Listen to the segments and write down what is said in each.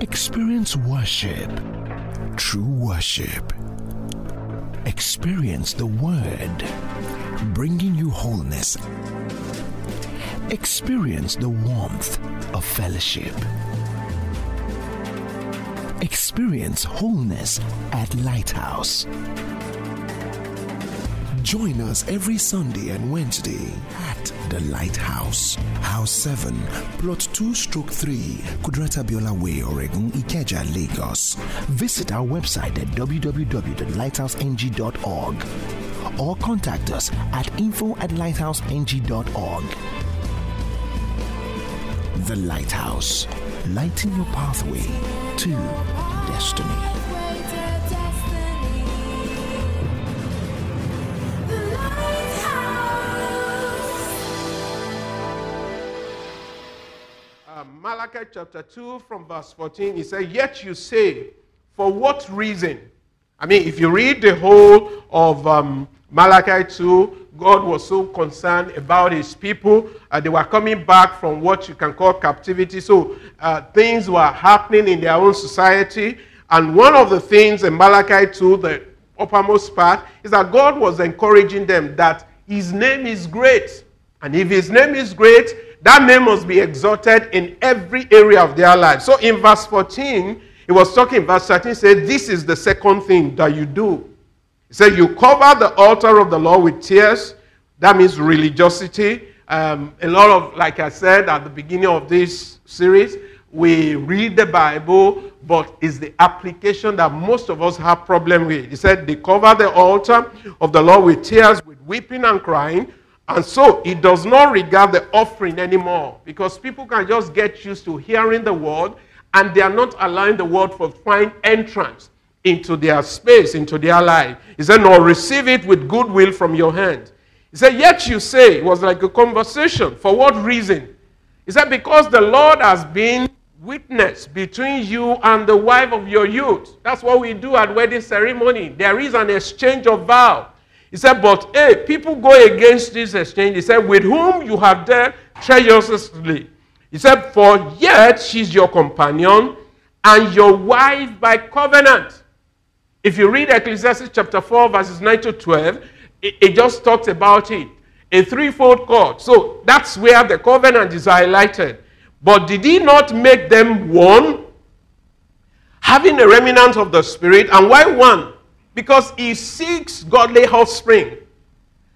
Experience worship, true worship. Experience the Word, bringing you wholeness. Experience the warmth of fellowship. Experience wholeness at Lighthouse. Join us every Sunday and Wednesday at the Lighthouse, House 7, Plot 2 Stroke 3, Kudirat Abiola Way, Oregun, Ikeja, Lagos. Visit our website at www.lighthouseng.org or contact us at info at lighthouseng.org. The Lighthouse, lighting your pathway to destiny. Chapter 2 from verse 14, he said, Yet you say, for what reason? I mean, if you read the whole of um, Malachi 2, God was so concerned about his people. Uh, they were coming back from what you can call captivity. So uh, things were happening in their own society. And one of the things in Malachi 2, the uppermost part, is that God was encouraging them that his name is great. And if his name is great, that name must be exalted in every area of their life. So in verse 14, he was talking, verse 13 said, This is the second thing that you do. He said, You cover the altar of the Lord with tears. That means religiosity. Um, a lot of, like I said at the beginning of this series, we read the Bible, but it's the application that most of us have problem with. He said, They cover the altar of the Lord with tears, with weeping and crying. And so it does not regard the offering anymore because people can just get used to hearing the word and they are not allowing the word for find entrance into their space, into their life. He said, Nor receive it with goodwill from your hand. He said, Yet you say, it was like a conversation. For what reason? He said, Because the Lord has been witness between you and the wife of your youth. That's what we do at wedding ceremony. There is an exchange of vow. He said, But hey, people go against this exchange. He said, With whom you have dealt treacherously. He said, For yet she's your companion and your wife by covenant. If you read Ecclesiastes chapter 4, verses 9 to 12, it, it just talks about it. A threefold cord. So that's where the covenant is highlighted. But did he not make them one? Having a remnant of the Spirit. And why one? Because he seeks godly offspring.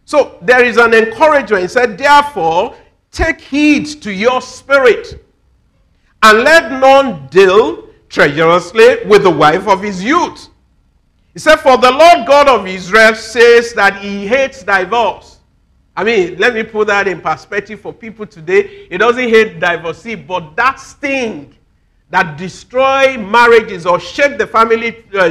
So there is an encouragement. He said, Therefore, take heed to your spirit, and let none deal treacherously with the wife of his youth. He said, For the Lord God of Israel says that he hates divorce. I mean, let me put that in perspective for people today. He doesn't hate divorcee, but that sting that destroy marriages or shake the family uh,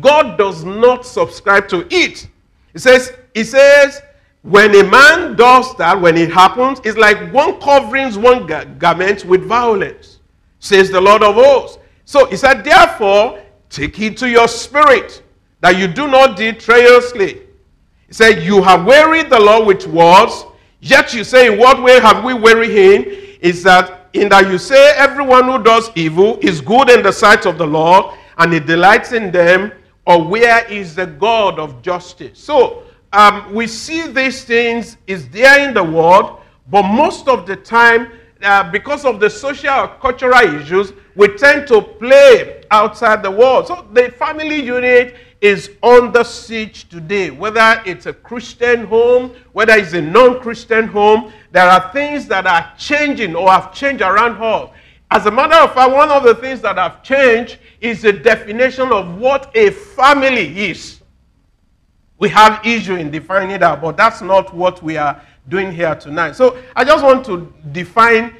God does not subscribe to it. He says, he says, when a man does that, when it happens, it's like one covering one ga- garment with violence, says the Lord of hosts. So he said, therefore, take heed to your spirit, that you do not deal treacherously. He said, You have wearied the Lord with words, yet you say, In what way have we wearied him? Is that in that you say, Everyone who does evil is good in the sight of the Lord, and he delights in them, or where is the God of justice? So um, we see these things is there in the world, but most of the time, uh, because of the social or cultural issues, we tend to play outside the world. So the family unit is under siege today. Whether it's a Christian home, whether it's a non Christian home, there are things that are changing or have changed around us. As a matter of fact, one of the things that have changed is the definition of what a family is. We have issue in defining that, but that's not what we are doing here tonight. So I just want to define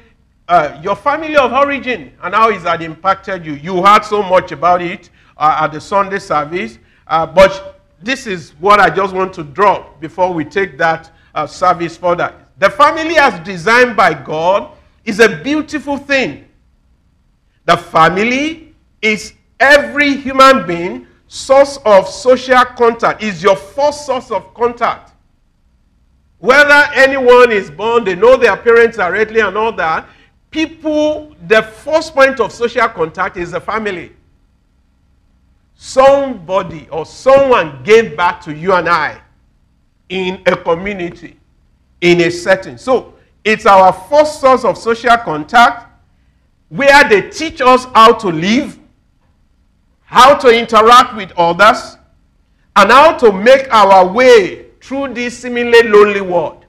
uh, your family of origin and how it has impacted you. You heard so much about it uh, at the Sunday service, uh, but this is what I just want to drop before we take that uh, service further. The family, as designed by God, is a beautiful thing. The family is every human being source of social contact, is your first source of contact. Whether anyone is born, they know their parents directly and all that, people the first point of social contact is the family. Somebody or someone gave back to you and I in a community, in a setting. So it's our first source of social contact where they teach us how to live, how to interact with others, and how to make our way through this seemingly lonely world.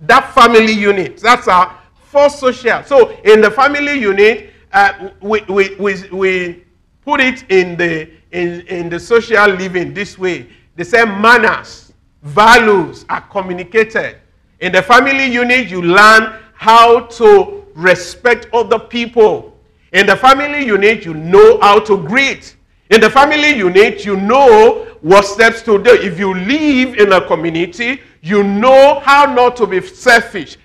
That family unit, that's our first social. So in the family unit, uh, we, we, we, we put it in the, in, in the social living this way. They say manners, values are communicated. In the family unit, you learn how to respect other people. In the family unit, you know how to greet. In the family unit, you know what steps to do. If you live in a community, you know how not to be selfish.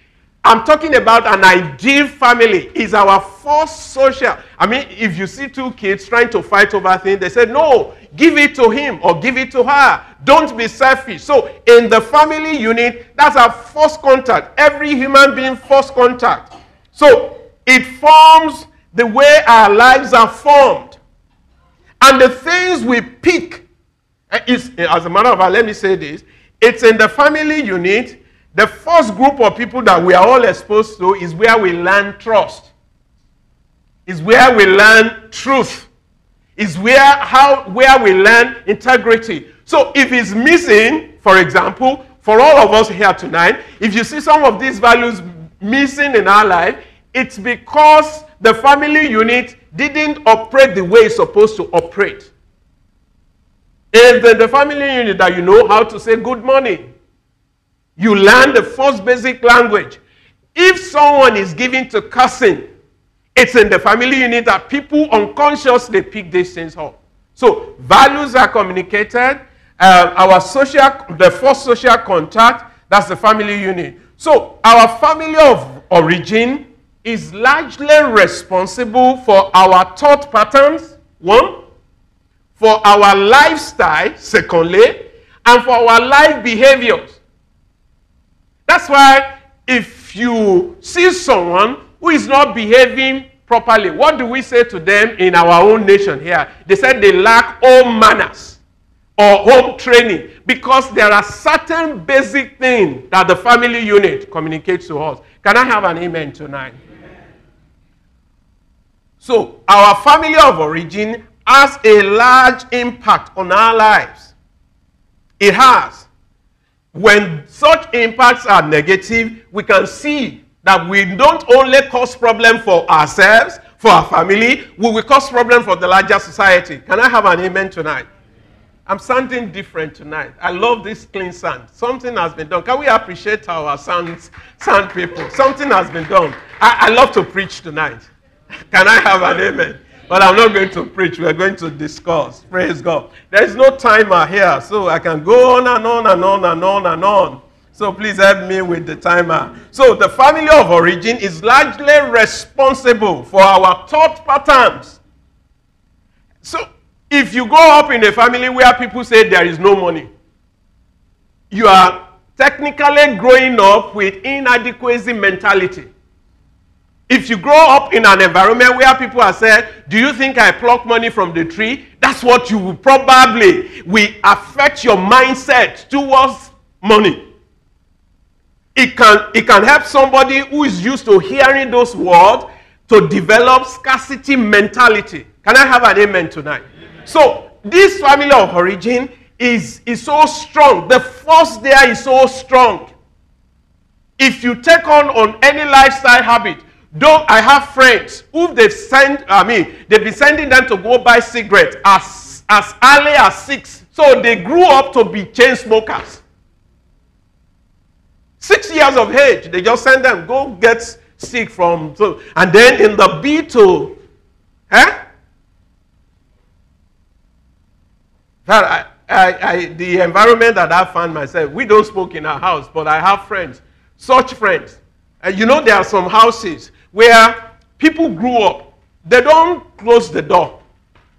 I'm talking about an ideal family. Is our first social. I mean, if you see two kids trying to fight over things, they say, no, give it to him or give it to her. Don't be selfish. So, in the family unit, that's our first contact. Every human being, first contact. So, it forms the way our lives are formed. And the things we pick, eh, is, as a matter of fact, let me say this it's in the family unit the first group of people that we are all exposed to is where we learn trust. Is where we learn truth. Is where how where we learn integrity. So if it's missing, for example, for all of us here tonight, if you see some of these values missing in our life, it's because the family unit didn't operate the way it's supposed to operate. It's in the family unit that you know how to say good morning. You learn the first basic language. If someone is given to cussing, it's in the family unit that people unconsciously pick these things up. So values are communicated. Uh, our social, the first social contact, that's the family unit. So our family of origin is largely responsible for our thought patterns, one, for our lifestyle, secondly, and for our life behaviors. That's why if you see someone who is not behaving properly, what do we say to them in our own nation here? They said they lack home manners or home training because there are certain basic things that the family unit communicates to us. Can I have an amen tonight? So, our family of origin has a large impact on our lives. It has. When such impacts are negative, we can see that we don't only cause problem for ourselves, for our family, we will cause problem for the larger society. Can I have an amen tonight? I'm sounding different tonight. I love this clean sound. Something has been done. Can we appreciate our sound, sound people? Something has been done. I, I love to preach tonight. Can I have an amen? But I'm not going to preach. We're going to discuss. Praise God. There is no timer here, so I can go on and on and on and on and on. So please help me with the timer. So the family of origin is largely responsible for our thought patterns. So if you grow up in a family where people say there is no money, you are technically growing up with inadequacy mentality. If you grow up in an environment where people are saying, Do you think I pluck money from the tree? That's what you will probably will affect your mindset towards money. It can, it can help somebody who is used to hearing those words to develop scarcity mentality. Can I have an amen tonight? Amen. So, this family of origin is, is so strong. The force there is so strong. If you take on, on any lifestyle habit, Though I have friends who they've sent, I mean, they've been sending them to go buy cigarettes as, as early as six. So they grew up to be chain smokers. Six years of age, they just send them, go get sick from, so, and then in the B to, eh? I, I, I, the environment that I found myself, we don't smoke in our house, but I have friends, such friends. And you know, there are some houses where people grew up. They don't close the door.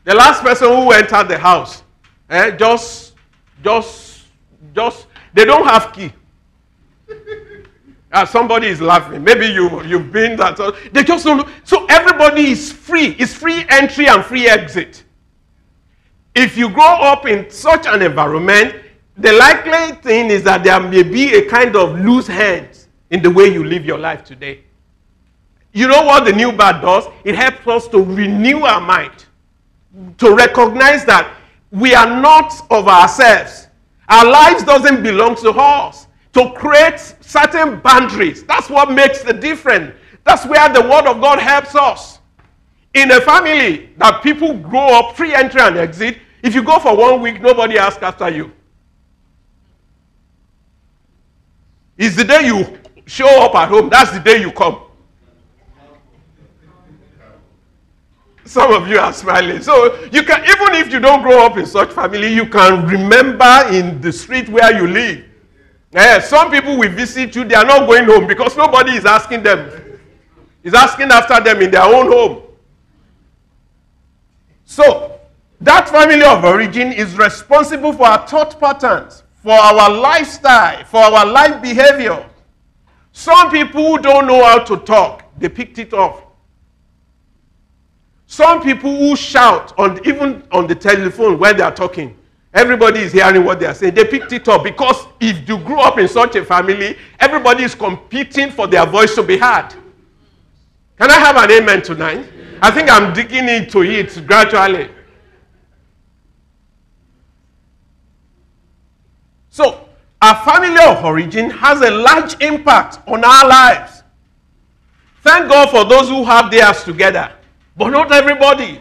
The last person who entered the house, eh, just, just, just, they don't have key. Uh, somebody is laughing. Maybe you, you've been that. They just don't. So everybody is free. It's free entry and free exit. If you grow up in such an environment, the likely thing is that there may be a kind of loose hands in the way you live your life today. You know what the new birth does? It helps us to renew our mind, to recognize that we are not of ourselves. Our lives doesn't belong to us. To create certain boundaries. That's what makes the difference. That's where the word of God helps us. In a family that people grow up free entry and exit, if you go for one week, nobody asks after you. It's the day you show up at home, that's the day you come. Some of you are smiling. So you can, even if you don't grow up in such family, you can remember in the street where you live. Yeah, some people will visit you, they are not going home because nobody is asking them. Is asking after them in their own home. So that family of origin is responsible for our thought patterns, for our lifestyle, for our life behavior. Some people who don't know how to talk, they picked it up. Some people who shout on even on the telephone when they are talking, everybody is hearing what they are saying. They picked it up because if you grew up in such a family, everybody is competing for their voice to be heard. Can I have an amen tonight? I think I'm digging into it gradually. So, our family of origin has a large impact on our lives. Thank God for those who have theirs together. But not everybody.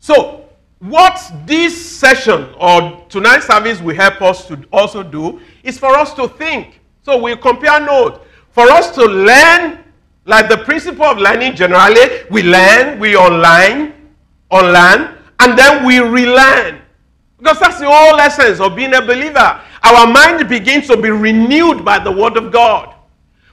So, what this session or tonight's service will help us to also do is for us to think. So, we compare notes. For us to learn, like the principle of learning generally, we learn, we online, unlearn, and then we relearn. Because that's the whole essence of being a believer. Our mind begins to be renewed by the Word of God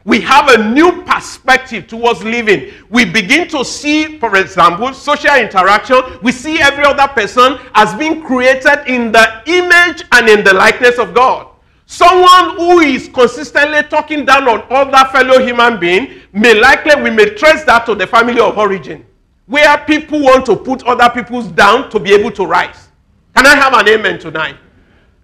we have a new perspective towards living. We begin to see, for example, social interaction. We see every other person as being created in the image and in the likeness of God. Someone who is consistently talking down on other fellow human being may likely, we may trace that to the family of origin, where people want to put other people's down to be able to rise. Can I have an amen tonight?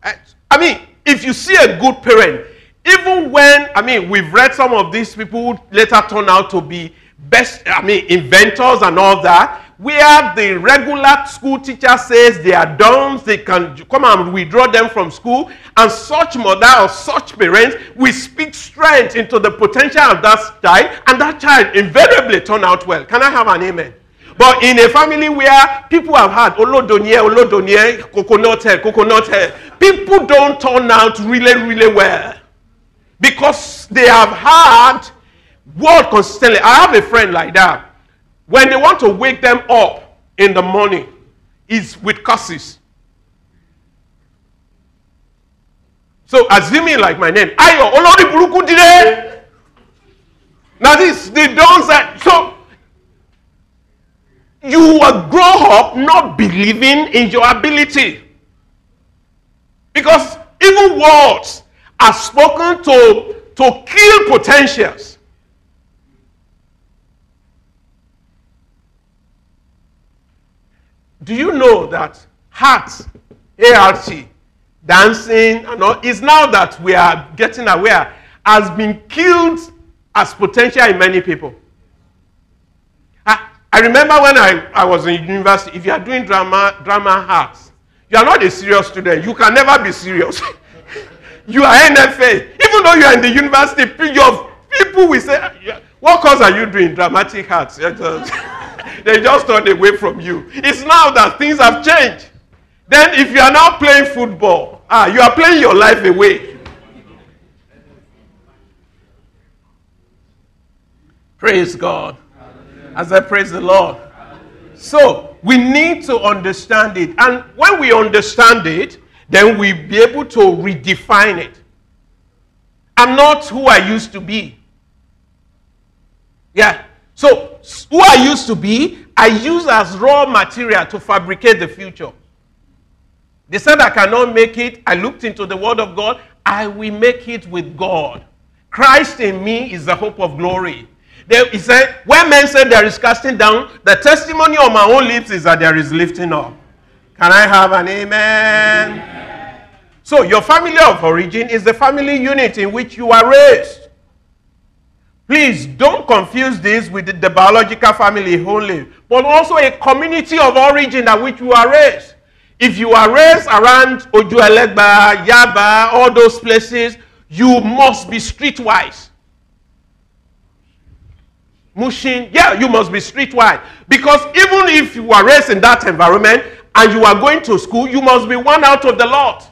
Eh, I mean, if you see a good parent, even when, I mean, we've read some of these people who later turn out to be best, I mean, inventors and all that, where the regular school teacher says they are dumb, they can come and withdraw them from school, and such mother or such parents will speak strength into the potential of that child, and that child invariably turn out well. Can I have an amen? But in a family where people have had olodonye, olodonye, coconut hair, coconut hair, people don't turn out really, really well because they have had word consistently. I have a friend like that. When they want to wake them up in the morning, is with curses. So assuming like my name, Ayo Olori Buruku Dide. Now this they don't say so. You will grow up not believing in your ability. Because even words are spoken to, to kill potentials. Do you know that heart, ART, dancing, and all, is now that we are getting aware, has been killed as potential in many people? I, I remember when I, I was in university, if you are doing drama, drama arts, you are not a serious student. You can never be serious. you are NFA. Even though you are in the university, your people will say, What course are you doing? Dramatic arts. they just turn away from you. It's now that things have changed. Then, if you are now playing football, ah, you are playing your life away. Praise God. As I praise the Lord. So, we need to understand it. And when we understand it, then we'll be able to redefine it. I'm not who I used to be. Yeah. So, who I used to be, I use as raw material to fabricate the future. They said I cannot make it. I looked into the Word of God. I will make it with God. Christ in me is the hope of glory. They, he said, when men say there is casting down, the testimony of my own lips is that there is lifting up. Can I have an amen? amen? So, your family of origin is the family unit in which you are raised. Please don't confuse this with the, biological family only, but also a community of origin at which you are raised. If you are raised around Ojuelegba, Yaba, all those places, you must be streetwise. Mushin, yeah, you must be streetwise. Because even if you are raised in that environment and you are going to school, you must be one out of the lot.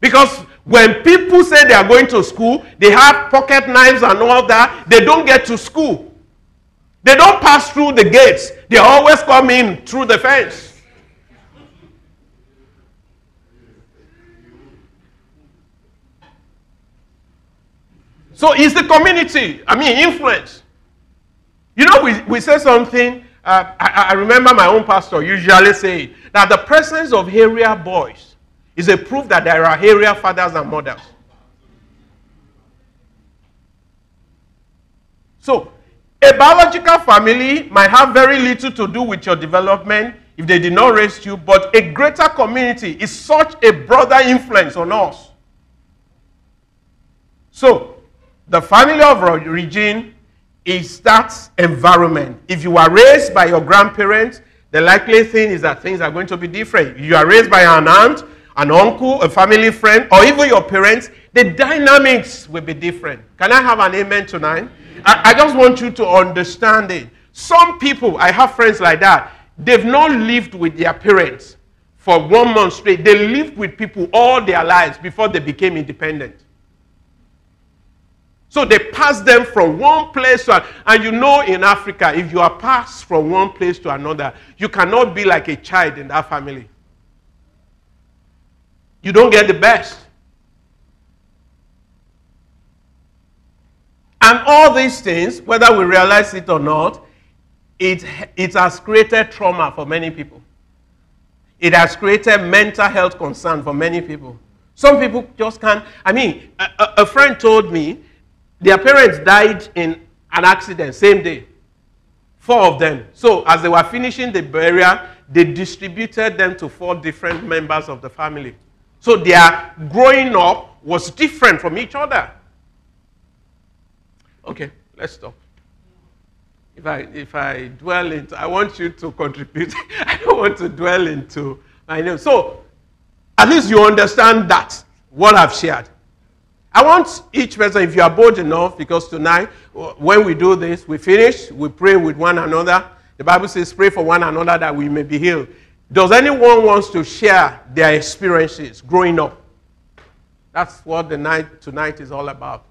Because when people say they are going to school, they have pocket knives and all that, they don't get to school. They don't pass through the gates, they always come in through the fence. So it's the community, I mean, influence. You know, we, we say something, uh, I, I, remember my own pastor usually saying that the presence of area boys is a proof that there are area fathers and mothers. So, a biological family might have very little to do with your development if they did not raise you, but a greater community is such a broader influence on us. So, the family of origin is that environment. If you are raised by your grandparents, the likely thing is that things are going to be different. If you are raised by an aunt, an uncle, a family friend, or even your parents, the dynamics will be different. Can I have an amen tonight? I, I just want you to understand it. Some people, I have friends like that, they've not lived with their parents for one month straight. They lived with people all their lives before they became independent. So they pass them from one place to another. And you know, in Africa, if you are passed from one place to another, you cannot be like a child in that family. You don't get the best. And all these things, whether we realize it or not, it, it has created trauma for many people. It has created mental health concern for many people. Some people just can't. I mean, a, a friend told me their parents died in an accident, same day. Four of them. So, as they were finishing the burial, they distributed them to four different members of the family. So, their growing up was different from each other. Okay, let's stop. If I, if I dwell into, I want you to contribute. I don't want to dwell into my name. So, at least you understand that, what I've shared. I want each person, if you are bold enough, because tonight, when we do this, we finish, we pray with one another. The Bible says, pray for one another that we may be healed. Does anyone wants to share their experiences growing up? That's what the night tonight is all about.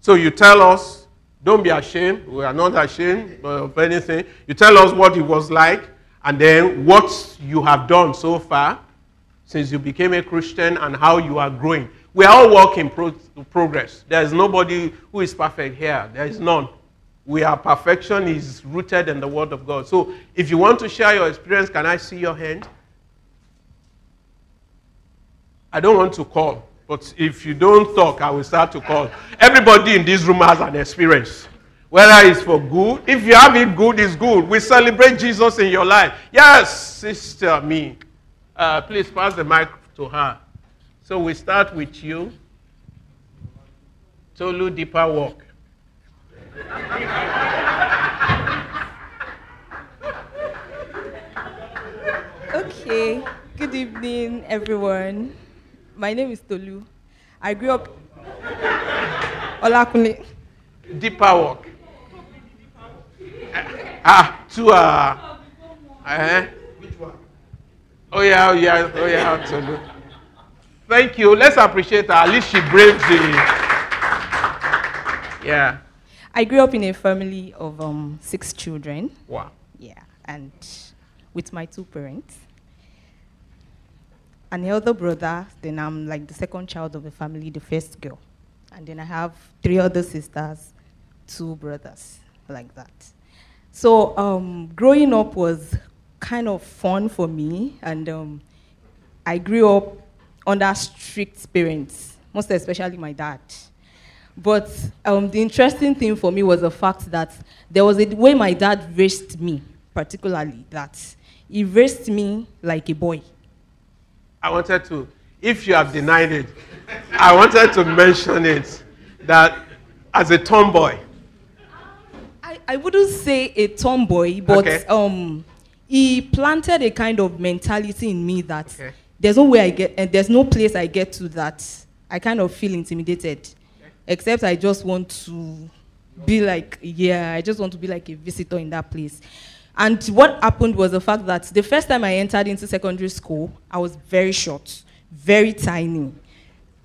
So you tell us, don't be ashamed. We are not ashamed of anything. You tell us what it was like, and then what you have done so far since you became a Christian and how you are growing. We are all work in pro- progress. There is nobody who is perfect here. There is none. We are perfection is rooted in the Word of God. So if you want to share your experience, can I see your hand? I don't want to call, but if you don't talk, I will start to call. Everybody in this room has an experience. Whether it's for good, if you have it good, it's good. We celebrate Jesus in your life. Yes, sister, me. Uh, please pass the mic to her. So we start with you. Tolu deeper walk. Okay. Good evening, everyone. My name is Tolu. I grew up. Olakunle. Deeper walk. Ah, to uh, uh, which one? Oh yeah, oh yeah, oh yeah, absolutely. Thank you. Let's appreciate her. At least she braved the. Yeah. I grew up in a family of um, six children. Wow. Yeah, and with my two parents. An elder brother, then I'm like the second child of the family, the first girl. And then I have three other sisters, two brothers, like that. So um, growing up was kind of fun for me, and um, I grew up under strict parents. most especially my dad. But um, the interesting thing for me was the fact that there was a way my dad raised me, particularly, that he raised me like a boy. I wanted to, if you have denied it, I wanted to mention it that as a tomboy. I, I wouldn't say a tomboy, but Okay. um, he planted a kind of mentality in me that Okay. there's no way I get, and there's no place I get to that I kind of feel intimidated, except I just want to be like, yeah, I just want to be like a visitor in that place. And what happened was the fact that the first time I entered into secondary school, I was very short, very tiny.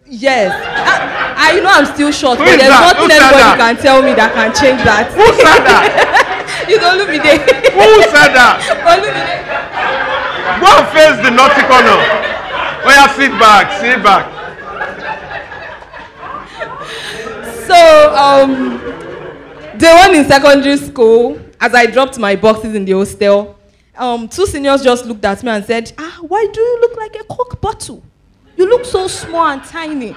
Yes, I, I know I'm still short, Who but there's that? nothing Who anybody can tell me that can change that. Who said that? you don't look me there. Who said that? Olumide. Go and face the naughty corner. Oh yeah, sit back, sit back. So, um, the one in secondary school, as I dropped my boxes in the hostel, um, two seniors just looked at me and said, Ah, why do you look like a cock bottle? You look so small and tiny.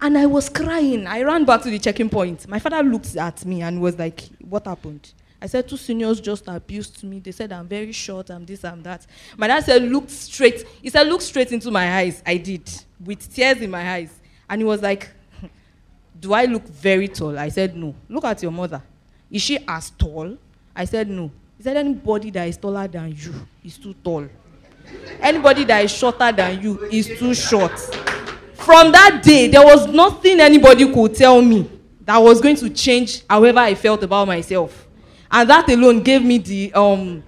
And I was crying. I ran back to the checking point. My father looked at me and was like, What happened? I said, Two seniors just abused me. They said, I'm very short, I'm this, I'm that. My dad said, Look straight. He said, Look straight into my eyes. I did, with tears in my eyes. And he was like, Do I look very tall? I said, No. Look at your mother. Is she as tall? I said, No. He said, Anybody that is taller than you is too tall. Anybody that is shorter than you is too short. From that day, there was nothing anybody could tell me that was going to change however I felt about myself. And that alone gave me the um,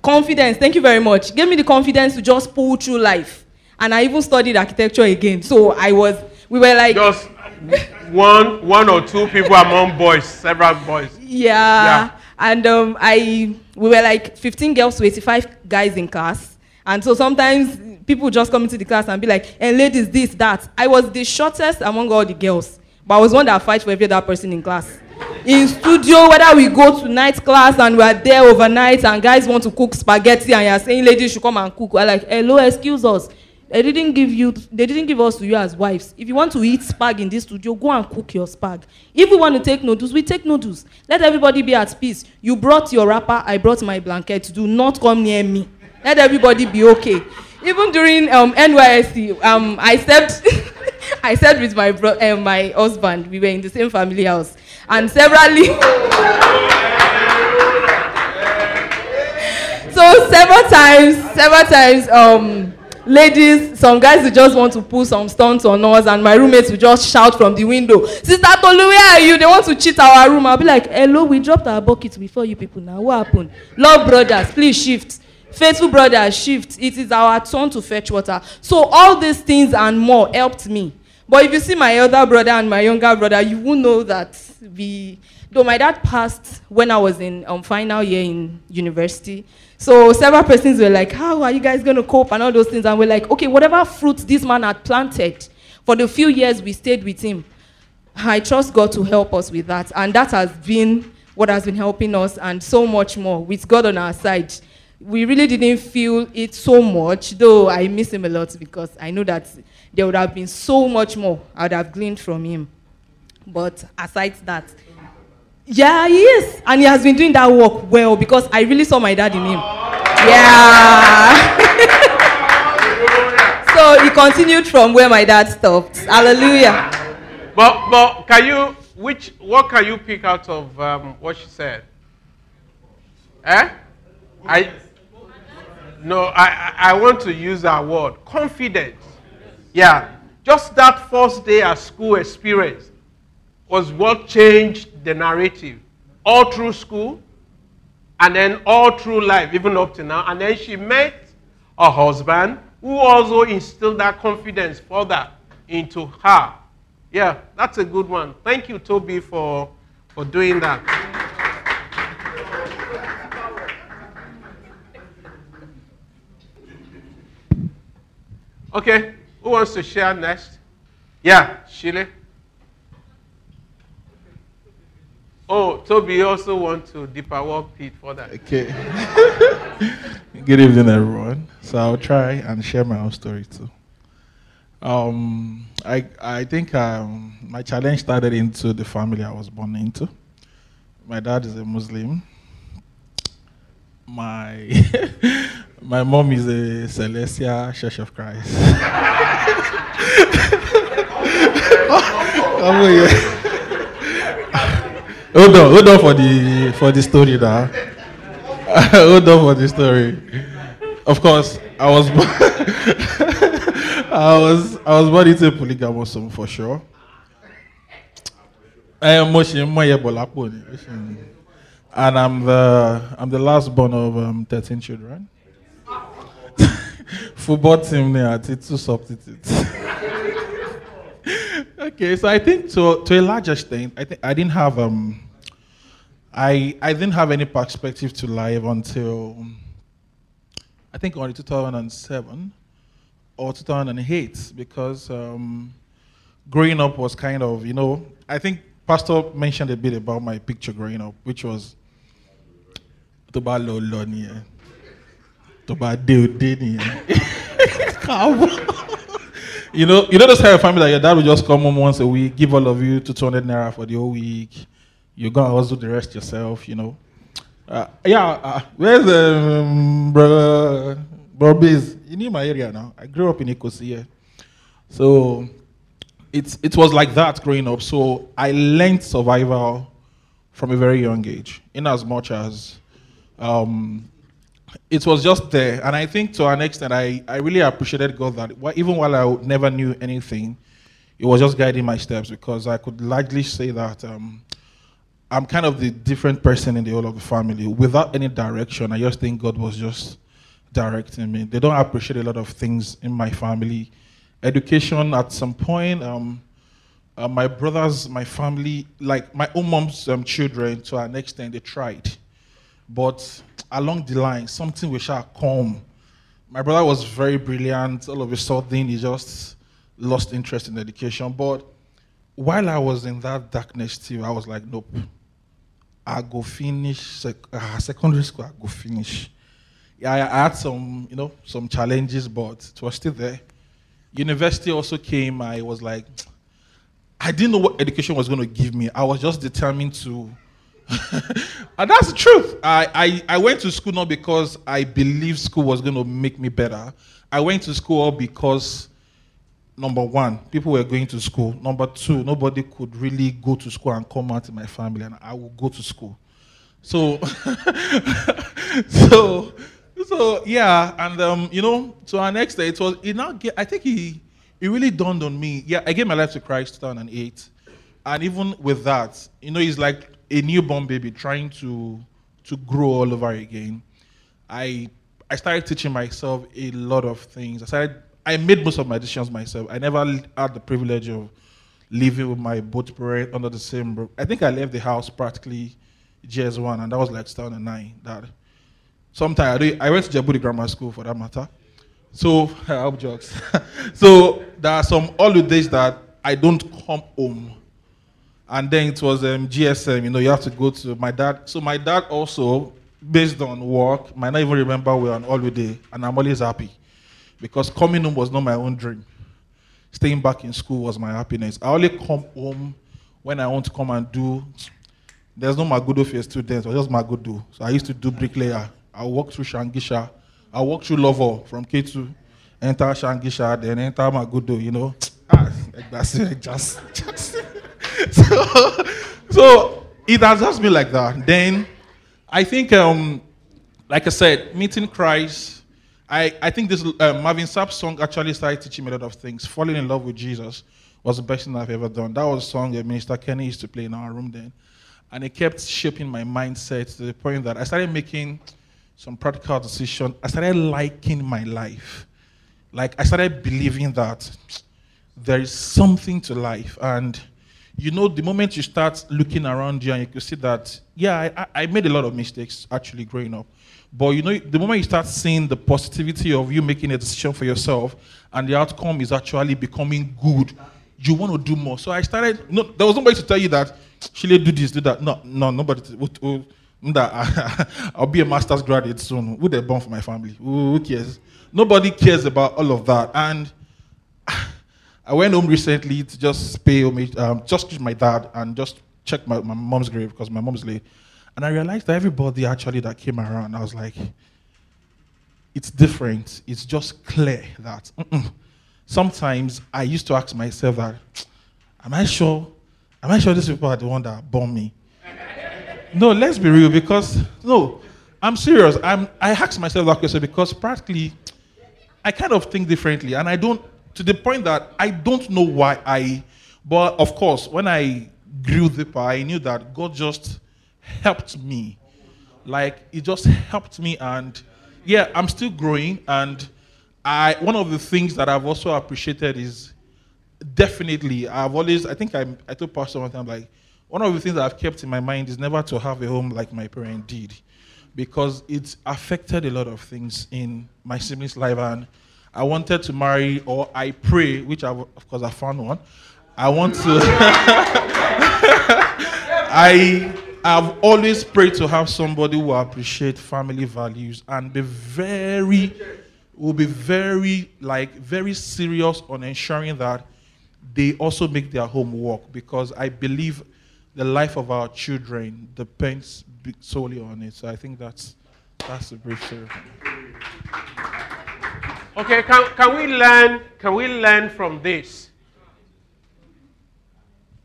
confidence. Thank you very much. Gave me the confidence to just pull through life. And I even studied architecture again. So I was, we were like, Just one, one or two people among boys, several boys. Yeah. Yeah. And um, I, we were like 15 girls to 85 guys in class. And so sometimes people just come into the class and be like, and ladies, this, that. I was the shortest among all the girls. But I was one that fight for every other person in class. In studio, whether we go to night class and we are there overnight and guys want to cook spaghetti and you're saying ladies should come and cook. We're like, hello, excuse us. They didn't give you, they didn't give us to you as wives. If you want to eat spag in this studio, go and cook your spag. If we want to take noodles, we take noodles. Let everybody be at peace. You brought your wrapper, I brought my blanket. Do not come near me. Let everybody be okay. Even during um, NYSC, um, I slept, I slept with my bro- uh, my husband. We were in the same family house, and severally. so several times, several times, um, ladies, some guys will just want to pull some stunts on us, and my roommates will just shout from the window, "Sister Tolu, where are you? They want to cheat our room." I'll be like, "Hello, we dropped our bucket before you people. Now, what happened? Love brothers, please shift." Faithful brothers, shift. It is our turn to fetch water. So all these things and more helped me. But if you see my elder brother and my younger brother, you will know that we. Though my dad passed when I was in um, final year in university, so several persons were like, "How are you guys going to cope?" and all those things, and we're like, "Okay, whatever fruit this man had planted for the few years we stayed with him, I trust God to help us with that, and that has been what has been helping us, and so much more with God on our side." we really didn't feel it so much, though I miss him a lot because I know that there would have been so much more I would have gleaned from him. But aside that, yeah, he is. And he has been doing that work well because I really saw my dad in him. Yeah. so he continued from where my dad stopped. Hallelujah. But, but can you, which, what can you pick out of um, what she said? Eh? I, no, I, I I want to use that word confidence. Yeah, just that first day at school experience was what changed the narrative all through school and then all through life, even up to now. And then she met a husband who also instilled that confidence further into her. Yeah, that's a good one. Thank you, Toby, for, for doing that. Okay, who wants to share next? Yeah, Shile. Oh, Toby also wants to walk Pete for that. Okay. Good evening, everyone. So I'll try and share my own story too. Um, I I think um, my challenge started into the family I was born into. My dad is a Muslim. My my mom is a Celestial Church of Christ. oh, yeah. Hold on, hold on for the for the story now. hold on for the story. Of course, I was born I was I was born into a polygamous home for sure. I am and I'm the I'm the last born of um, 13 children. Football team there, two substitutes. Okay, so I think to to a large extent, I think I didn't have um I I didn't have any perspective to life until I think only 2007 or 2008 because um, growing up was kind of you know I think Pastor mentioned a bit about my picture growing up, which was to ba lo lo ni to you know, you know this kind of family that your dad will just come home once a week, give all of you 200 naira for the whole week. You go and also do the rest yourself, you know. Uh, yeah, uh, where's um, bro, bro Biz? You need my area now. I grew up in Ecosia. So it's, it was like that growing up. So I learned survival from a very young age, in as much as um, it was just there. And I think to an extent, I, I really appreciated God that even while I never knew anything, it was just guiding my steps because I could largely say that um, I'm kind of the different person in the whole of the family. Without any direction, I just think God was just directing me. They don't appreciate a lot of things in my family. Education, at some point, um, uh, my brothers, my family, like my own mom's um, children, to an extent, they tried. But along the line, something will shall come. My brother was very brilliant. All of a sudden, he just lost interest in education. But while I was in that darkness too, I was like, nope. I go finish sec- uh, secondary school. I go finish. Yeah, I, I had some, you know, some challenges, but it was still there. University also came. I was like, I didn't know what education was going to give me. I was just determined to and that's the truth. I, I, I went to school not because I believed school was going to make me better. I went to school because, number one, people were going to school. Number two, nobody could really go to school and come out in my family, and I would go to school. So, so, so yeah, and um, you know, to our next day, it was it now. I think he, it really dawned on me. Yeah, I gave my life to Christ 2008, and even with that, you know, he's like a newborn baby trying to to grow all over again, I I started teaching myself a lot of things. I started I made most of my decisions myself. I never had the privilege of living with my both parents under the same roof. I think I left the house practically JS1, and that was like 2009. That sometime I, I went to Djibouti Grammar School for that matter. So I hope jokes. so there are some holidays that I don't come home and then it was um, GSM. You know, you have to go to my dad. So my dad also, based on work, might not even remember we're on holiday, and I'm always happy because coming home was not my own dream. Staying back in school was my happiness. I only come home when I want to come and do. There's no Magodo for students, or just Magodo. So I used to do bricklayer. I walk through Shangisha. I walk through Lovo from K2, enter Shangisha, then enter Magodo. You know, ah. Just, just. so, so it has just been like that. Then I think, um, like I said, meeting Christ. I, I think this uh, Marvin Sapp song actually started teaching me a lot of things. Falling in love with Jesus was the best thing I've ever done. That was a song that Minister Kenny used to play in our room then. And it kept shaping my mindset to the point that I started making some practical decisions. I started liking my life. Like, I started believing that there is something to life. And you know, the moment you start looking around you and you can see that, yeah, I, I made a lot of mistakes actually growing up. But you know, the moment you start seeing the positivity of you making a decision for yourself and the outcome is actually becoming good, you want to do more. So I started, no, there was nobody to tell you that, Shile, do this, do that. No, no, nobody. That I'll be a master's graduate soon. Who they born for my family? Who cares? Nobody cares about all of that. And I went home recently to just pay homage, um, just to my dad and just check my, my mom's grave because my mom's late. And I realized that everybody actually that came around, I was like, it's different. It's just clear that mm-mm. sometimes I used to ask myself that, am I sure? Am I sure these people are the one that born me? no, let's be real because no, I'm serious. I'm I ask myself that question because practically I kind of think differently and I don't to the point that I don't know why I but of course when I grew deeper I knew that God just helped me. Like it just helped me and yeah, I'm still growing and I one of the things that I've also appreciated is definitely I've always I think I I told Pastor one time like one of the things that I've kept in my mind is never to have a home like my parents did because it affected a lot of things in my siblings' life and I wanted to marry or I pray, which I of course I found one. I want to I have always prayed to have somebody who appreciate family values and be very will be very like very serious on ensuring that they also make their home work because I believe the life of our children depends solely on it. So I think that's that's a brief story. Okay, can, can we learn can we learn from this?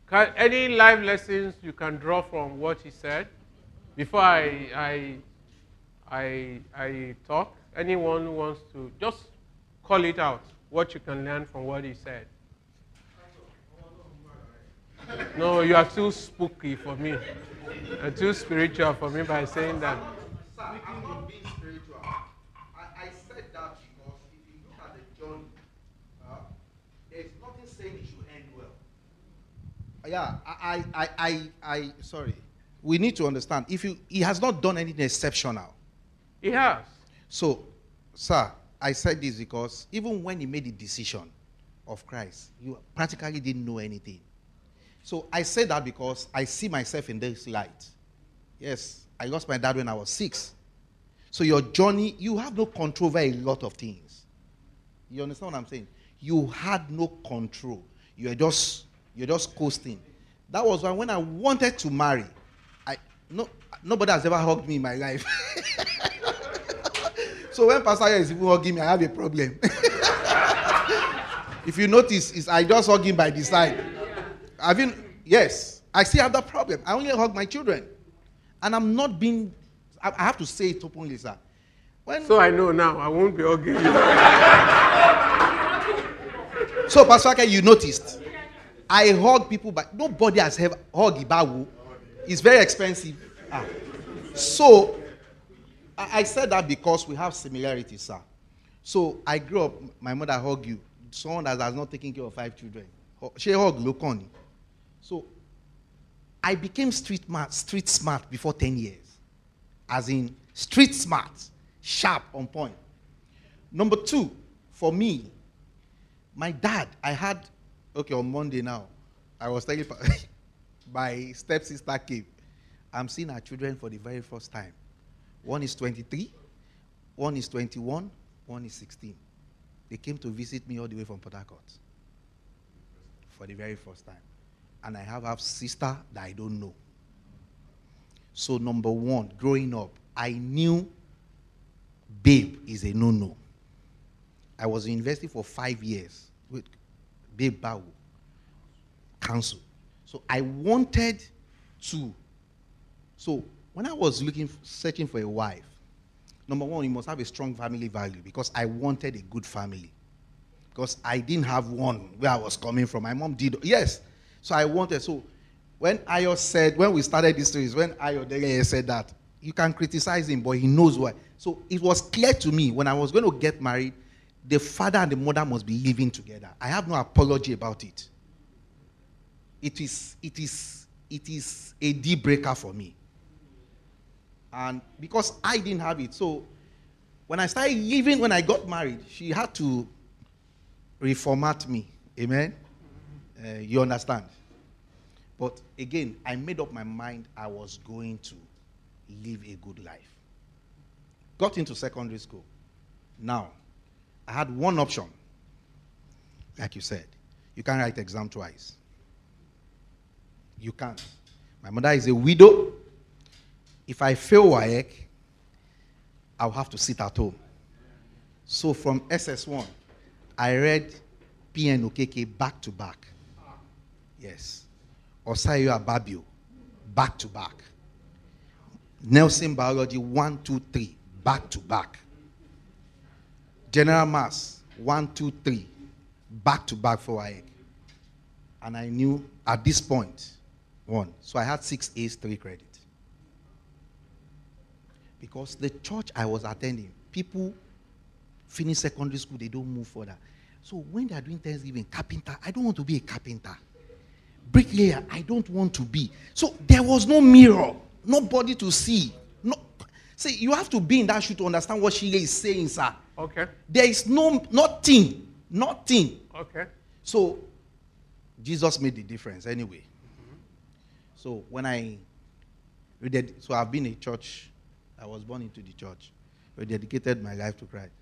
Can, any life lessons you can draw from what he said? Before I I I I talk, anyone who wants to just call it out what you can learn from what he said. No, you are too spooky for me. You're too spiritual for me by saying that. Sir, I'm not being spiritual. I, I said that because if you look at the journey, uh, there's nothing saying it should end well. Yeah, I, I, I, I, sorry. We need to understand. If you, he has not done anything exceptional. He has. So, sir, I said this because even when he made the decision of Christ, you practically didn't know anything. So I say that because I see myself in this light. Yes, I lost my dad when I was six. So your journey, you have no control over a lot of things. You understand what I'm saying? You had no control. You're just you're just coasting. That was why when I wanted to marry, I no nobody has ever hugged me in my life. so when Pastor is even hugging me, I have a problem. if you notice, is I just hug him by the side. I mean, yes, I still have that problem. I only hug my children. And I'm not being, I I have to say it openly, sir. When, So I know now I won't be hugging you. so, Pastor you noticed. I hug people, but nobody has ever hugged Ibawu. It's very expensive. Ah. So, I, I said that because we have similarities, sir. So, I grew up, my mother hugged you. Someone that has not taken care of five children. She hugged Lokoni. So I became street smart, street smart before 10 years. As in street smart, sharp, on point. Number two, for me, my dad, I had, okay, on Monday now, I was telling my stepsister came. I'm seeing her children for the very first time. One is 23, one is 21, one is 16. They came to visit me all the way from Port Harcourt for the very first time and I have a sister that I don't know. So, number one, growing up, I knew babe is a no no. I was in university for five years Babe Council. So, I wanted to. So, when I was looking, searching for a wife, number one, you must have a strong family value because I wanted a good family. Because I didn't have one where I was coming from. My mom did, yes, so I wanted, so when Ayo said, when we started this series, when Ayo Dele said that, you can criticize him, but he knows why. So it was clear to me when I was going to get married, the father and the mother must be living together. I have no apology about it. It is, it is, it is a deal breaker for me. And because I didn't have it, so when I started living, when I got married, she had to reformat me. Amen. Uh, you understand? But again, I made up my mind I was going to live a good life. Got into secondary school. Now, I had one option. Like you said, You can't write exam twice. You can't. My mother is a widow. If I fail WAEC, I'll have to sit at home. So from SS1, I read P.N. Okeke back to back. Yes. Osei Yaw Ababio, back to back. Nelson Biology, one, two, three, back to back. General Mass, one, two, three, back to back for WAEC. And I knew at this point, one. So I had six A's, three credit. Because the church I was attending, people finish secondary school, they don't move further. So when they are doing Thanksgiving, carpenter, I don't want to be a carpenter. Bricklayer, I don't want to be. So there was no mirror, nobody to see. No, see, you have to be in that shoe to understand what she is saying, sir. Okay. There is no nothing, nothing. Okay. So Jesus made the difference anyway. Mm-hmm. So when I reded- so I've been a church, I was born into the church, I dedicated my life to Christ.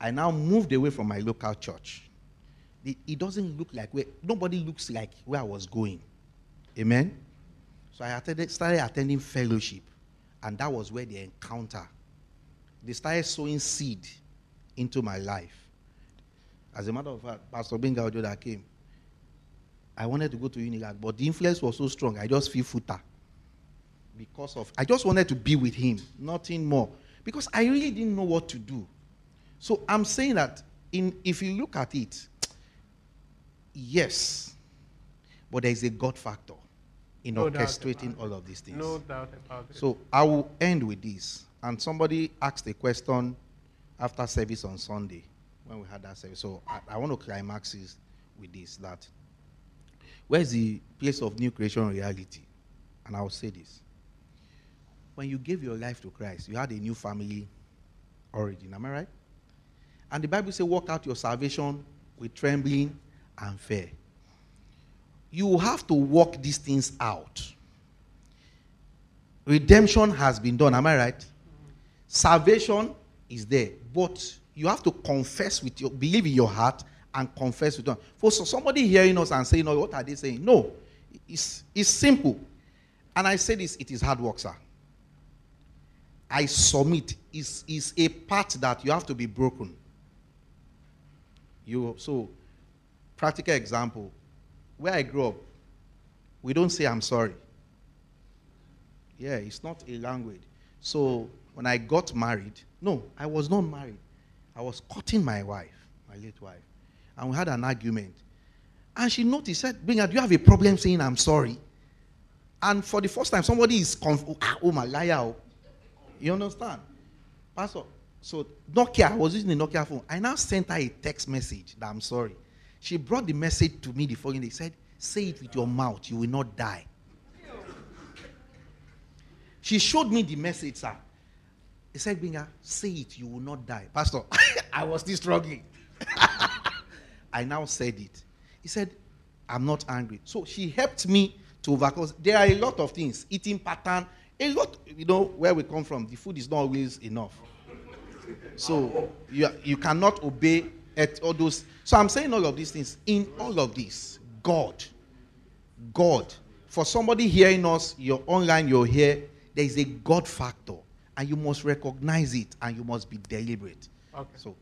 I now moved away from my local church. The- It doesn't look like where nobody looks like where I was going. Amen. So I attended, started attending fellowship, and that was where the encounter. They started sowing seed into my life. As a matter of fact, Pastor Benga Ojo that came, I wanted to go to Unilag, but the influence was so strong, I just feel FUTA. Because of, I just wanted to be with him, nothing more. Because I really didn't know what to do. So I'm saying that in, if you look at it, yes, but there is a God factor in No orchestrating all of these things. No doubt about it. So I will end with this. And somebody asked a question after service on Sunday when we had that service. So I, I want to climax this with this that where's the place of new creation reality? And I will say this. When you gave your life to Christ, you had a new family origin. Am I right? And the Bible says, work out your salvation with trembling and fear. You have to work these things out. Redemption has been done. Am I right? Salvation is there, but you have to confess with your believe in your heart and confess with your. For somebody hearing us and saying, "No, what are they saying?" No, it's it's simple. And I say this: it is hard work, sir. I submit is is a part that you have to be broken. You so practical example. Where I grew up, we don't say I'm sorry. Yeah, it's not a language. So when I got married, no, I was not married. I was courting my wife, my late wife. And we had an argument. And she noticed, said, Binga, do you have a problem saying I'm sorry? And for the first time, somebody is conf- ah, oh my liar. oh. You understand? Pastor, so Nokia, I was using the Nokia phone. I now sent her a text message that I'm sorry. She brought the message to me the following day. Said, say it with your mouth, you will not die. She showed me the message, sir. He said, Binga, say it, you will not die. Pastor, I was still struggling. I now said it. He said, I'm not angry. So she helped me to overcome. There are a lot of things, eating pattern, a lot, you know, where we come from, the food is not always enough. So you, you cannot obey at all those. So I'm saying all of these things. In all of this, God, God, for somebody hearing us, you're online, you're here, there is a God factor. And you must recognize it and you must be deliberate. Okay. So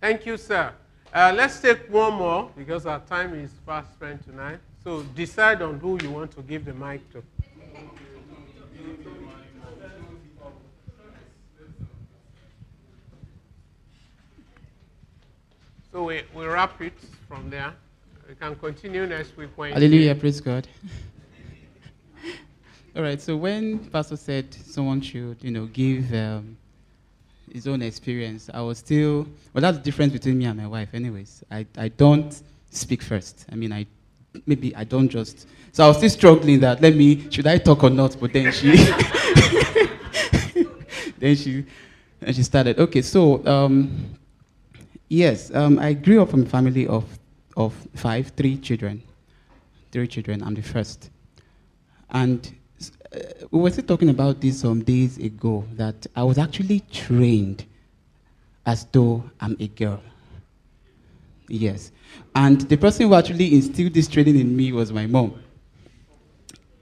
Thank you, sir. Uh, let's take one more because our time is fast spent tonight. So decide on who you want to give the mic to. So we, we wrap it from there. We can continue next week when Hallelujah, praise God. All right, so when Pastor said someone should, you know, give um, his own experience, I was still, well, that's the difference between me and my wife, anyways. I, I don't speak first. I mean, I maybe I don't just, so I was still struggling that, let me, should I talk or not? But then she, then she, and she started. Okay, so um, yes, um, I grew up from a family of, of five, three children. Three children. I'm the first. And uh, we were still talking about this some days ago that I was actually trained as though I'm a girl. Yes. And the person who actually instilled this training in me was my mom.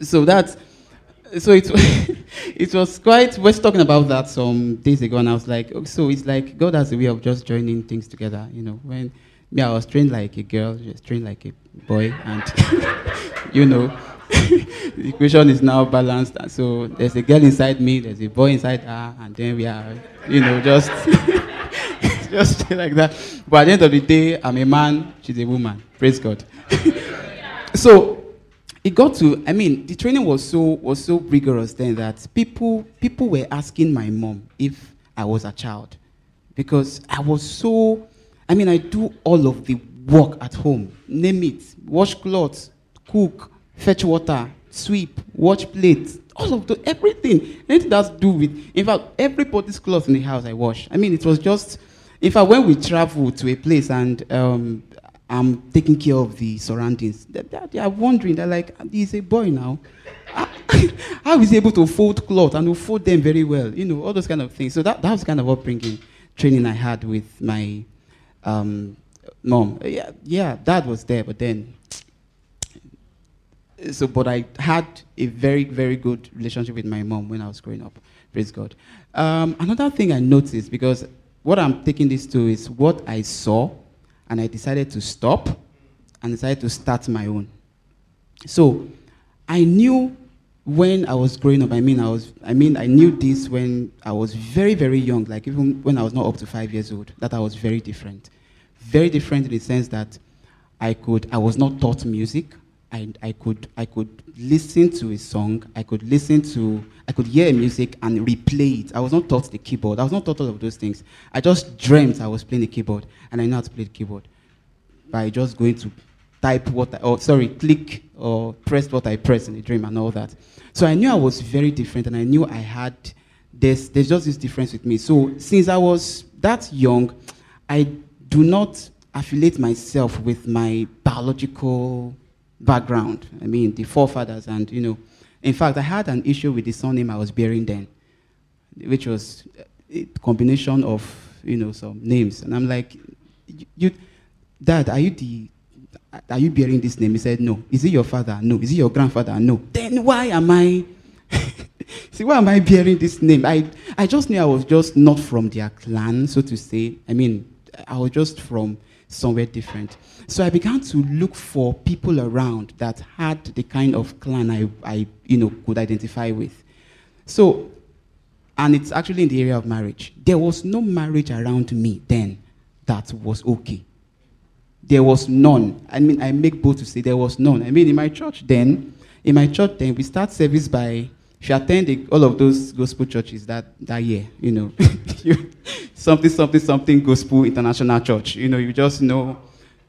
So that's so it it was quite we were talking about that some days ago and I was like, oh, so it's like God has a way of just joining things together, you know. When me I was trained like a girl, just trained like a boy and you know the equation is now balanced so there's a girl inside me, there's a boy inside her, and then we are, you know, just just like that. But at the end of the day, I'm a man, she's a woman. Praise God. so it got to I mean, the training was so was so rigorous then that people people were asking my mom if I was a child. Because I was so I mean, I do all of the work at home. Name it. Wash clothes, cook, fetch water, sweep, wash plates, all of the everything. Anything that's do with in fact, everybody's clothes in the house I wash. I mean it was just in fact when we travel to a place and um, I'm taking care of the surroundings, they, they, are wondering, they're like, he's a boy now. How is he able to fold cloth and to fold them very well? You know, all those kind of things. So that, that was kind of upbringing training I had with my um, mom. Yeah, yeah, dad was there, but then so but I had a very, very good relationship with my mom when I was growing up. Praise God. Um, another thing I noticed, because what I'm taking this to is what I saw, and I decided to stop and decided to start my own. So I knew when I was growing up, I mean I was I mean I knew this when I was very, very young, like even when I was not up to five years old, that I was very different. Very different in the sense that I could I was not taught music. I, I, could, I could listen to a song, I could listen to, I could hear music and replay it. I was not taught the keyboard. I was not taught all of those things. I just dreamt I was playing the keyboard, and I know how to play the keyboard by just going to type what, I, or sorry, click or press what I press in the dream and all that. So I knew I was very different, and I knew I had, there's, there's just this difference with me. So since I was that young, I do not affiliate myself with my biological background. I mean, the forefathers, and you know, in fact, I had an issue with the surname I was bearing then, which was a combination of you know some names, and I'm like, you, Dad, are you the are you bearing this name? He said, No. Is it your father? No. Is it your grandfather? No. Then why am I? See, why am I bearing this name? I, I just knew I was just not from their clan, so to say. I mean, I was just from somewhere different. So I began to look for people around that had the kind of clan I, I you know, could identify with. So, and it's actually in the area of marriage. There was no marriage around me then that was okay. There was none. I mean, I make bold to say there was none. I mean, in my church then, in my church then, we start service by she attended all of those gospel churches that, that year, you know, something, something, something gospel international church, you know, you just know.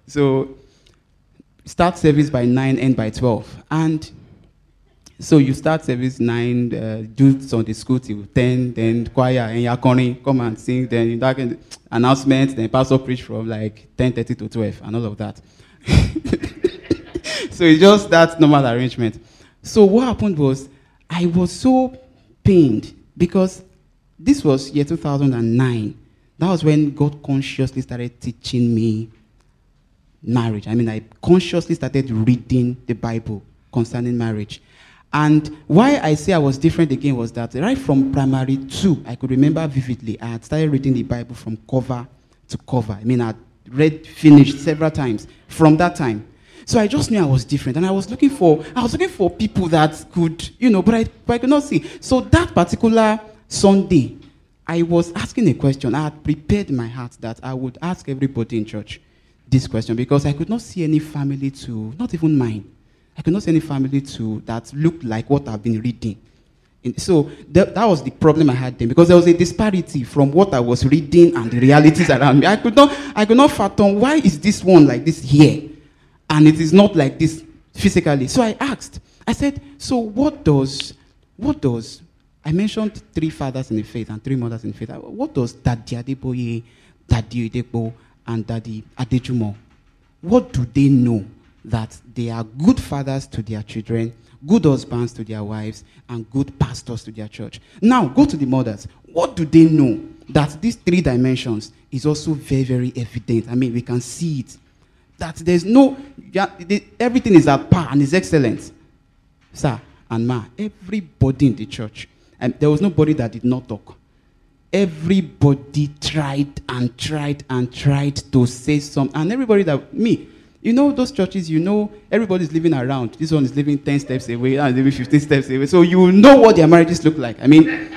So start service by 9, end by 12. And so you start service 9, uh, do Sunday school till 10, then choir, and yakoni, come and sing, then in that announcement, then pastor preach from like 10.30 to 12, and all of that. so it's just that normal arrangement. So what happened was, I was so pained because this was year 2009. That was when God consciously started teaching me marriage. I mean, I consciously started reading the Bible concerning marriage. And why I say I was different again was that right from primary two, I could remember vividly, I had started reading the Bible from cover to cover. I mean, I read, finished several times from that time. So I just knew I was different, and I was looking for I was looking for people that could, you know, but I, but I could not see. So that particular Sunday, I was asking a question. I had prepared my heart that I would ask everybody in church this question because I could not see any family to, not even mine. I could not see any family to that looked like what I've been reading. And so that, that was the problem I had then because there was a disparity from what I was reading and the realities around me. I could not, I could not fathom why is this one like this here and it is not like this physically. So I asked, I said, so what does, what does, I mentioned three fathers in the faith and three mothers in the faith. What does Daddy Adeboye, Daddy Oyedepo, and Daddy Adejumo, what do they know that they are good fathers to their children, good husbands to their wives, and good pastors to their church? Now, go to the mothers. What do they know that these three dimensions is also very, very evident? I mean, we can see it that there's no, everything is at par and is excellent. Sir and ma, everybody in the church, and there was nobody that did not talk. Everybody tried and tried and tried to say something, and everybody that me, you know those churches, you know everybody's living around. This one is living ten steps away, and living fifteen steps away. So you know what their marriages look like. I mean,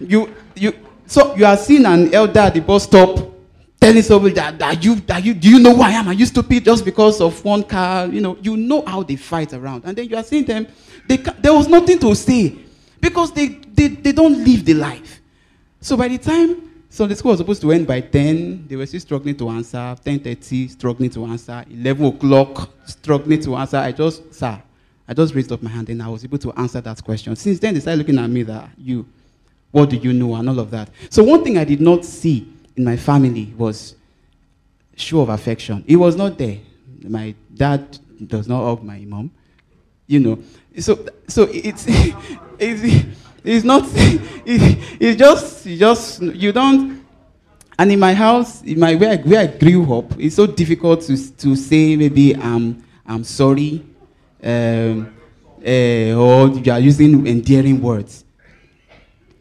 you you so you are seeing an elder at the bus stop telling somebody that, that you that you do you know who I am? Are you stupid just because of one car? You know, you know how they fight around, and then you are seeing them. They there was nothing to say because they, they they don't live the life. So by the time Sunday school was supposed to end by 10, they were still struggling to answer. 10.30, struggling to answer. 11 o'clock, struggling to answer. I just, sir, I just raised up my hand and I was able to answer that question. Since then, they started looking at me that, you, what do you know, and all of that. So one thing I did not see in my family was show of affection. It was not there. My dad does not hug my mom. You know. So so it's it's, it's not it, it's just it's just you don't and in my house, in my where I, where I grew up, it's so difficult to to say maybe I'm I'm sorry, um, uh, or you are using endearing words.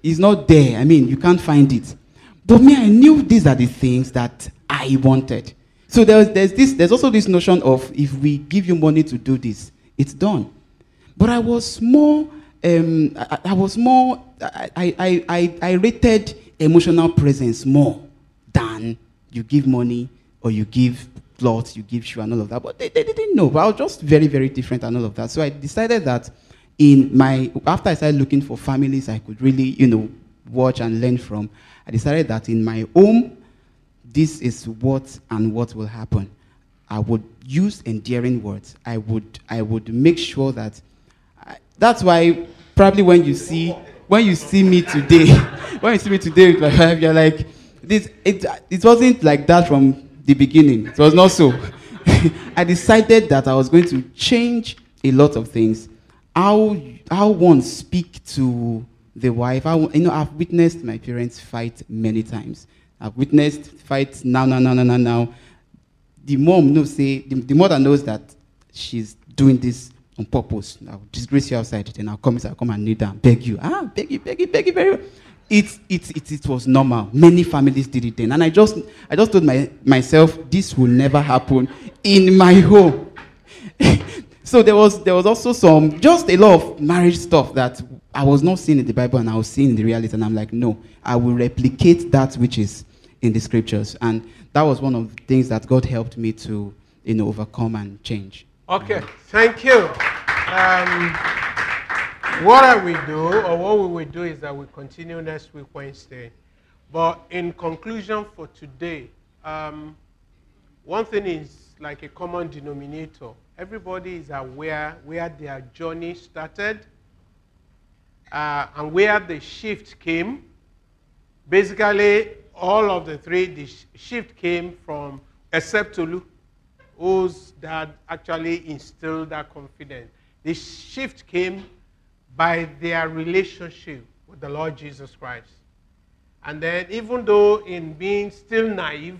It's not there. I mean, you can't find it. But me, I knew these are the things that I wanted. So there's, there's this. There's also this notion of if we give you money to do this, it's done. But I was more. Um, I, I was more. I, I, I, I rated emotional presence more than you give money or you give clothes, you give shoe and all of that. But they, they didn't know. But I was just very, very different and all of that. So I decided that in my after I started looking for families I could really, you know, watch and learn from, I decided that in my home, this is what and what will happen. I would use endearing words. I would I would make sure that that's why probably when you see when you see me today, when you see me today with my wife, you're like, this it it wasn't like that from the beginning. It was not so. I decided that I was going to change a lot of things. How how one speak to the wife. How, you know, I've witnessed my parents fight many times. I've witnessed fights now, now, now, now, now, now. The mom knows say the, the mother knows that she's doing this on purpose. I'll disgrace you outside, then I'll come inside, I'll come and kneel down, beg you. Ah, beg you, beg you, beg you, very. It, it, it, it was normal. Many families did it then. And I just, I just told my, myself, this will never happen in my home. so there was, there was also some, just a lot of marriage stuff that I was not seeing in the Bible and I was seeing in the reality. And I'm like, no, I will replicate that which is in the scriptures. And that was one of the things that God helped me to, you know, overcome and change. Okay, thank you. Um, what I will do, or what we will do, is that we continue next week, Wednesday. But in conclusion for today, um, one thing is like a common denominator. Everybody is aware where their journey started uh, and where the shift came. Basically, all of the three, the sh- shift came from, except Tolu, whose dad actually instilled that confidence. The shift came by their relationship with the Lord Jesus Christ. And then, even though in being still naive,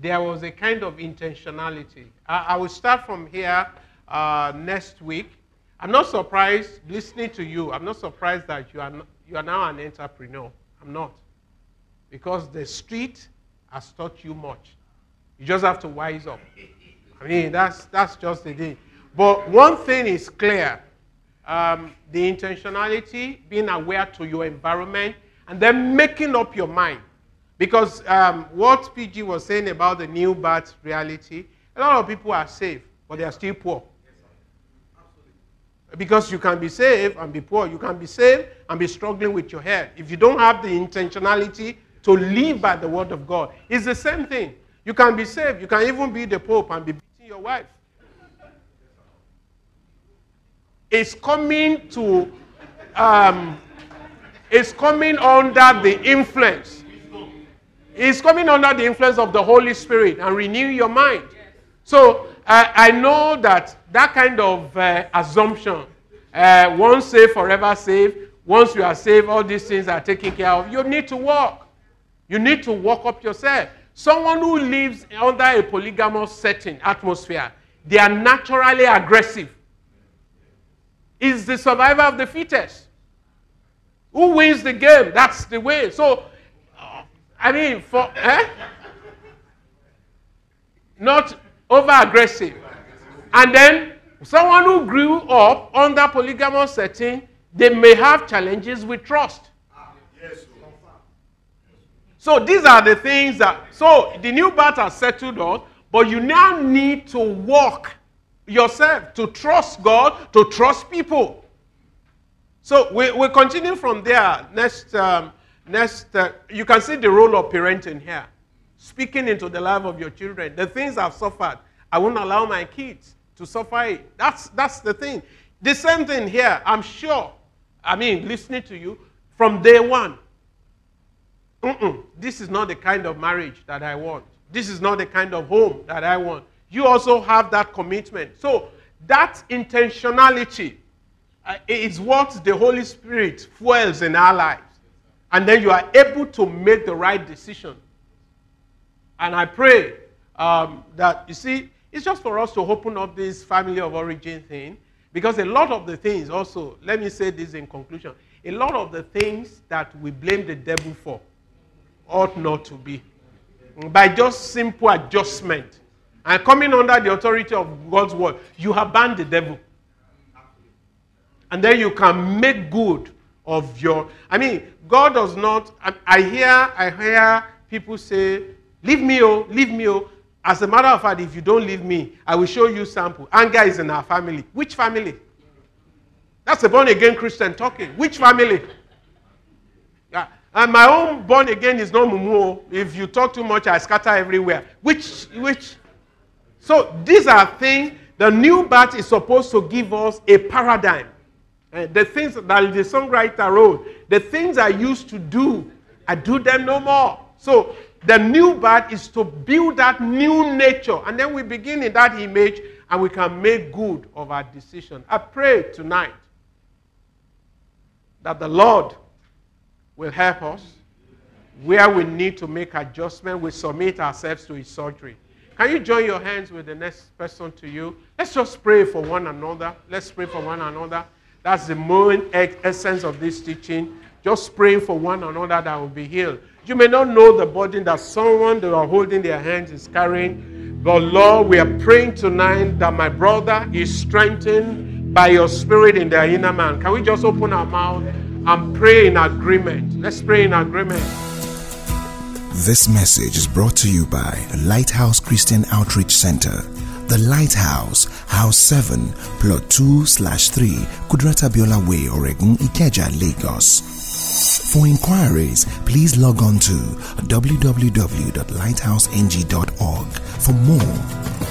there was a kind of intentionality. I, I will start from here uh, next week. I'm not surprised listening to you. I'm not surprised that you are, you are now an entrepreneur. I'm not. Because the street has taught you much. You just have to wise up. I mean, that's, that's just the thing. But one thing is clear um, the intentionality, being aware to your environment, and then making up your mind. Because um, what PG was saying about the new birth reality, a lot of people are saved, but they are still poor. Because you can be saved and be poor. You can be saved and be struggling with your head. If you don't have the intentionality to live by the word of God, it's the same thing. You can be saved. You can even be the Pope and be your wife. It's coming to, um, it's coming under the influence. It's coming under the influence of the Holy Spirit and renew your mind. So I, I know that that kind of uh, assumption, uh, once saved, forever saved, once you are saved, all these things are taken care of. You need to walk. You need to walk up yourself. Someone who lives under a polygamous setting, atmosphere, they are naturally aggressive. Is the survivor of the fittest. Who wins the game? That's the way. So, I mean, for eh? not over aggressive. And then someone who grew up under polygamous setting, they may have challenges with trust. So these are the things that so the new birth has settled us, but you now need to walk yourself to trust God, to trust people. So we, we continue from there. Next, um, next uh, you can see the role of parenting here. Speaking into the life of your children. The things I've suffered, I won't allow my kids to suffer it. That's, that's the thing. The same thing here, I'm sure. I mean, listening to you from day one. Mm-mm, this is not the kind of marriage that I want. This is not the kind of home that I want. You also have that commitment. So, that intentionality uh, is what the Holy Spirit fuels in our lives. And then you are able to make the right decision. And I pray um, that, you see, it's just for us to open up this family of origin thing. Because a lot of the things, also, let me say this in conclusion, a lot of the things that we blame the devil for ought not to be. By just simple adjustment and coming under the authority of God's word, you have banned the devil. And then you can make good of your. I mean, God does not. I, I hear, I hear people say, "Leave me, oh, leave me, oh." As a matter of fact, if you don't leave me, I will show you sample. Anger is in our family. Which family? That's a born again Christian talking. Which family? And my own born again is not mumu. If you talk too much, I scatter everywhere. Which, which? So these are things. The new birth is supposed to give us a paradigm. Uh, the things that the songwriter wrote, the things I used to do, I do them no more. So the new birth is to build that new nature. And then we begin in that image and we can make good of our decision. I pray tonight that the Lord will help us. Where we need to make adjustment, we submit ourselves to his surgery. Can you join your hands with the next person to you? Let's just pray for one another. Let's pray for one another. That's the main essence of this teaching. Just praying for one another that will be healed. You may not know the burden that someone that are holding their hands is carrying, but Lord, we are praying tonight that my brother is strengthened by your spirit in their inner man. Can we just open our mouth and pray in agreement? Let's pray in agreement. This message is brought to you by Lighthouse Christian Outreach Center. The Lighthouse, House 7, Plot 2 slash 3, Kudirat Abiola Way, Oregun, Ikeja, Lagos. For inquiries, please log on to www.lighthouseng.org for more